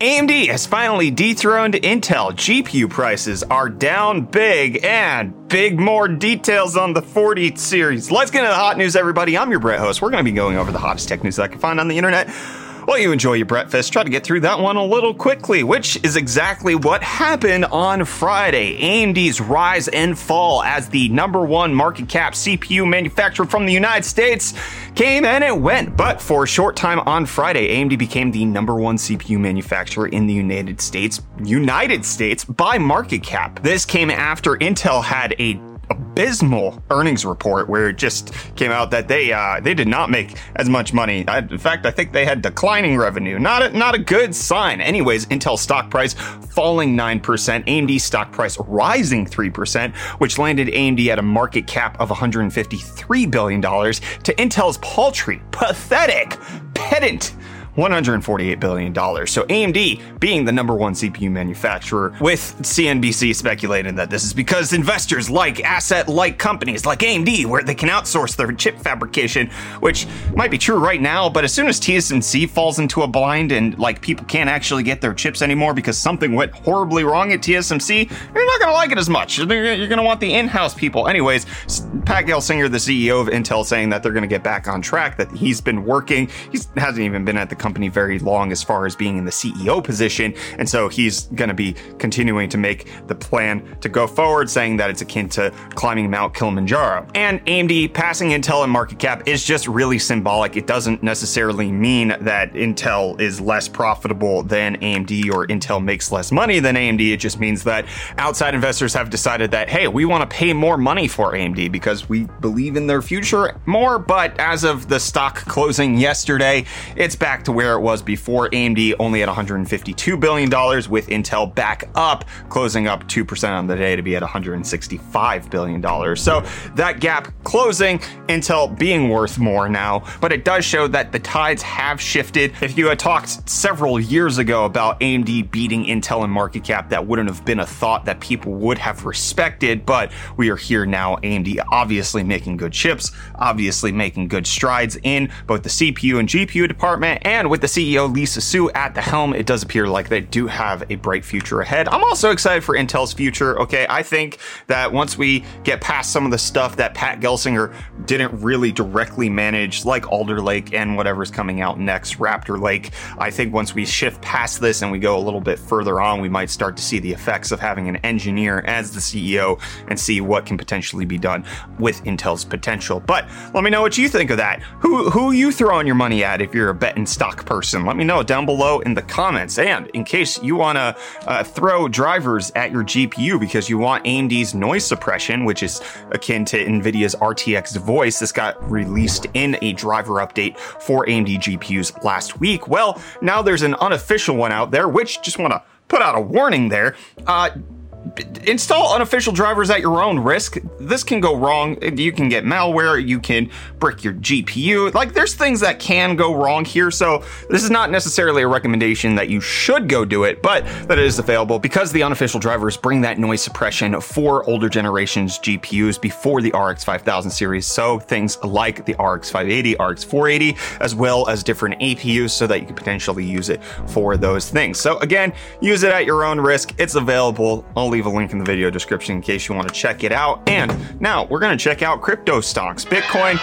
AMD has finally dethroned Intel. GPU prices are down big and big more details on the 40 series. Let's get into the hot news, everybody. I'm your Brett host. We're going to be going over the hottest tech news that I can find on the internet. While you enjoy your breakfast, try to get through that one a little quickly, which is exactly what happened on Friday. AMD's rise and fall as the number one market cap CPU manufacturer from the United States came and it went. But for a short time on Friday, AMD became the number one CPU manufacturer in the United States, United States by market cap. This came after Intel had a abysmal earnings report where it just came out that they uh, they did not make as much money. I, in fact, I think they had declining revenue. Not a, not a good sign. Anyways, Intel stock price falling 9%, AMD stock price rising 3%, which landed AMD at a market cap of $153 billion to Intel's paltry, pathetic, pedant $148 billion. So AMD being the number one CPU manufacturer, with CNBC speculating that this is because investors like asset like companies like AMD, where they can outsource their chip fabrication, which might be true right now, but as soon as TSMC falls into a blind and like people can't actually get their chips anymore because something went horribly wrong at TSMC, you're not going to like it as much. You're going to want the in house people. Anyways, Pat Gelsinger, the CEO of Intel, saying that they're going to get back on track, that he's been working, he hasn't even been at the company company very long as far as being in the CEO position. And so he's going to be continuing to make the plan to go forward, saying that it's akin to climbing Mount Kilimanjaro. And AMD passing Intel in market cap is just really symbolic. It doesn't necessarily mean that Intel is less profitable than AMD or Intel makes less money than AMD. It just means that outside investors have decided that, hey, we want to pay more money for AMD because we believe in their future more. But as of the stock closing yesterday, it's back to where it was before AMD, only at $152 billion, with Intel back up, closing up 2% on the day to be at $165 billion. So that gap closing, Intel being worth more now, but it does show that the tides have shifted. If you had talked several years ago about AMD beating Intel in market cap, that wouldn't have been a thought that people would have respected, but we are here now. AMD obviously making good chips, obviously making good strides in both the CPU and GPU department, and with the CEO Lisa Su at the helm, it does appear like they do have a bright future ahead. I'm also excited for Intel's future. Okay, I think that once we get past some of the stuff that Pat Gelsinger didn't really directly manage, like Alder Lake and whatever's coming out next, Raptor Lake, I think once we shift past this and we go a little bit further on, we might start to see the effects of having an engineer as the CEO and see what can potentially be done with Intel's potential. But let me know what you think of that. Who who you throwing your money at if you're a betting and person? Let me know down below in the comments. And in case you want to uh, throw drivers at your GPU because you want AMD's noise suppression, which is akin to NVIDIA's RTX voice, this got released in a driver update for AMD GPUs last week. Well, now there's an unofficial one out there, which just want to put out a warning there. Uh, install unofficial drivers at your own risk. This can go wrong. You can get malware, you can brick your GPU. Like there's things that can go wrong here. So this is not necessarily a recommendation that you should go do it, but that it is available because the unofficial drivers bring that noise suppression for older generations GPUs before the RX 5000 series. So things like the RX 580, RX 480, as well as different APUs so that you can potentially use it for those things. So again, use it at your own risk. It's available. I'll leave a link in the video description in case you want to check it out. And now we're going to check out crypto stocks. Bitcoin,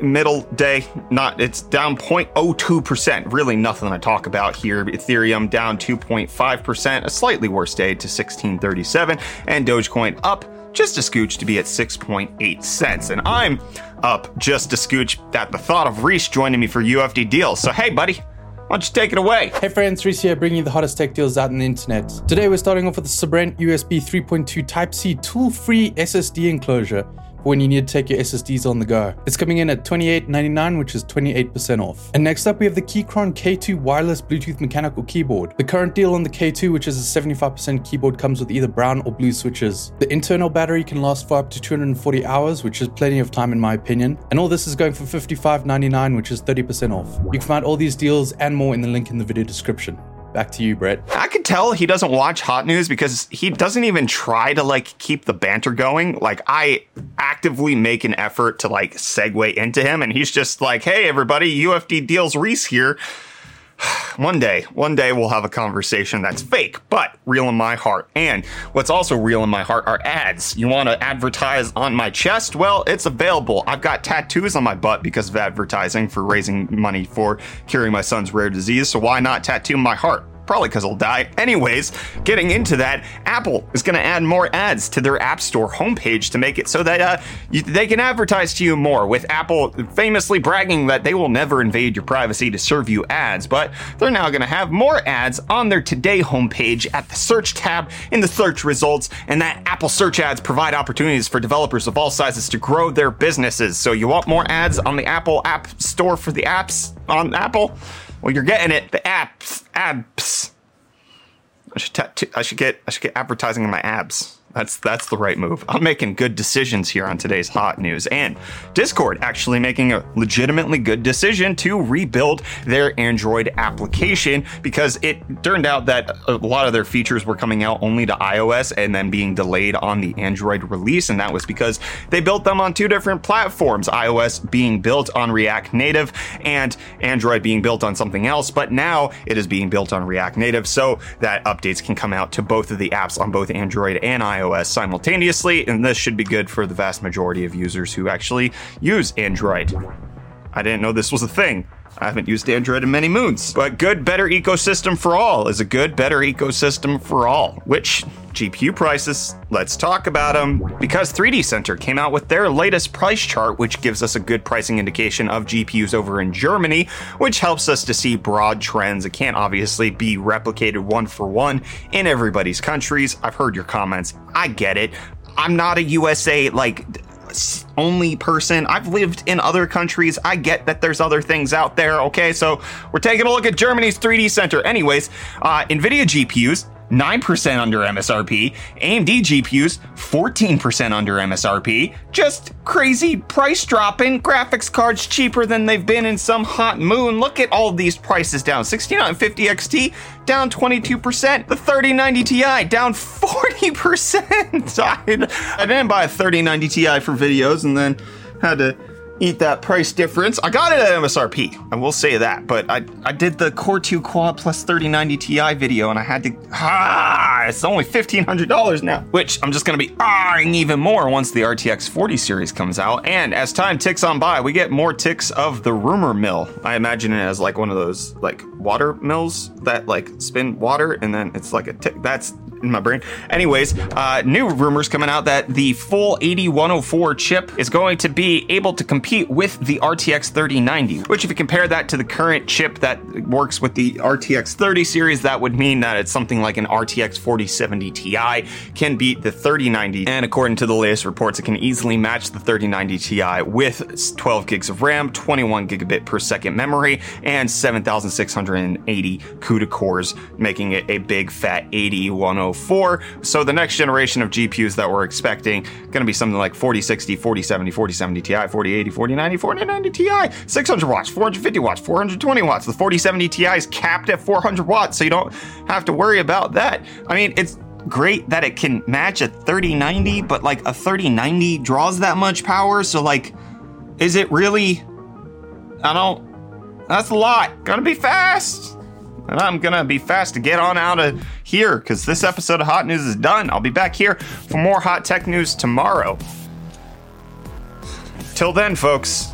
middle day, not it's down 0.02%. Really nothing to talk about here. Ethereum down 2.5%, a slightly worse day to 1637, and Dogecoin up just a scooch to be at 6.8 cents. And I'm up just a scooch at the thought of Reese joining me for UFD deals. So hey, buddy. Why don't you take it away? Hey friends, Reese here, bringing you the hottest tech deals out on the internet. Today we're starting off with the Sabrent USB 3.2 Type-C tool-free SSD enclosure when you need to take your SSDs on the go. It's coming in at $28.99, which is 28% off. And next up, we have the Keychron K2 wireless Bluetooth mechanical keyboard. The current deal on the K2, which is a 75% keyboard, comes with either brown or blue switches. The internal battery can last for up to 240 hours, which is plenty of time in my opinion. And all this is going for $55.99, which is 30% off. You can find all these deals and more in the link in the video description. Back to you, Brett. I could tell he doesn't watch hot news because he doesn't even try to like keep the banter going. Like I actively make an effort to like segue into him and he's just like, "Hey everybody, UFD deals Reese here." one day, one day we'll have a conversation that's fake, but real in my heart. And what's also real in my heart are ads. You want to advertise on my chest? Well, it's available. I've got tattoos on my butt because of advertising for raising money for curing my son's rare disease. So why not tattoo my heart? Probably because I'll die. Anyways, getting into that, Apple is going to add more ads to their App Store homepage to make it so that uh, you, they can advertise to you more. With Apple famously bragging that they will never invade your privacy to serve you ads, but they're now going to have more ads on their Today homepage at the search tab in the search results, and that Apple search ads provide opportunities for developers of all sizes to grow their businesses. So you want more ads on the Apple App Store for the apps on Apple? Well, you're getting it. The apps, abs. I should tattoo, I should get I should get advertising in my abs. That's that's the right move. I'm making good decisions here on today's hot news, and Discord actually making a legitimately good decision to rebuild their Android application because it turned out that a lot of their features were coming out only to iOS and then being delayed on the Android release, and that was because they built them on two different platforms. iOS being built on React Native and Android being built on something else, but now it is being built on React Native so that updates can come out to both of the apps on both Android and iOS iOS simultaneously, and this should be good for the vast majority of users who actually use Android. I didn't know this was a thing. I haven't used Android in many moons. But good, better ecosystem for all is a good, better ecosystem for all. Which GPU prices, let's talk about them. Because 3D Center came out with their latest price chart, which gives us a good pricing indication of GPUs over in Germany, which helps us to see broad trends. It can't obviously be replicated one for one in everybody's countries. I've heard your comments. I get it. I'm not a USA like only person. I've lived in other countries. I get that there's other things out there. Okay, so we're taking a look at Germany's 3D Center. Anyways, uh, NVIDIA GPUs 9% under MSRP, AMD GPUs 14% under MSRP. Just crazy price dropping. Graphics cards cheaper than they've been in some hot moon. Look at all these prices down. 6950 XT down 22%. The 3090 Ti down 40%. I, I didn't buy a 3090 Ti for videos and then had to eat that price difference. I got it at MSRP. I will say that, but I I did the Core 2 Quad plus 3090 Ti video and I had to ah, it's only $1500 now, which I'm just going to be ahing even more once the RTX 40 series comes out. And as time ticks on by, we get more ticks of the rumor mill. I imagine it as like one of those like water mills that like spin water and then it's like a tick. That's in my brain. Anyways, uh, new rumors coming out that the full AD104 chip is going to be able to compete with the RTX 3090, which if you compare that to the current chip that works with the RTX 30 series, that would mean that it's something like an RTX 4070 Ti can beat the 3090. And according to the latest reports, it can easily match the 3090 Ti with 12 gigs of RAM, 21 gigabit per second memory, and 7680 CUDA cores, making it a big fat AD104 104. So the next generation of GPUs that we're expecting going to be something like 4060, 4070, 4070 Ti, 4080, 4090, 4090 Ti, 600 watts, 450 watts, 420 watts. The 4070 Ti is capped at 400 watts, so you don't have to worry about that. I mean, it's great that it can match a 3090, but like a 3090 draws that much power, so like, is it really? I don't. That's a lot. Gonna be fast. And I'm gonna be fast to get on out of here because this episode of Hot News is done. I'll be back here for more hot tech news tomorrow. Till then, folks,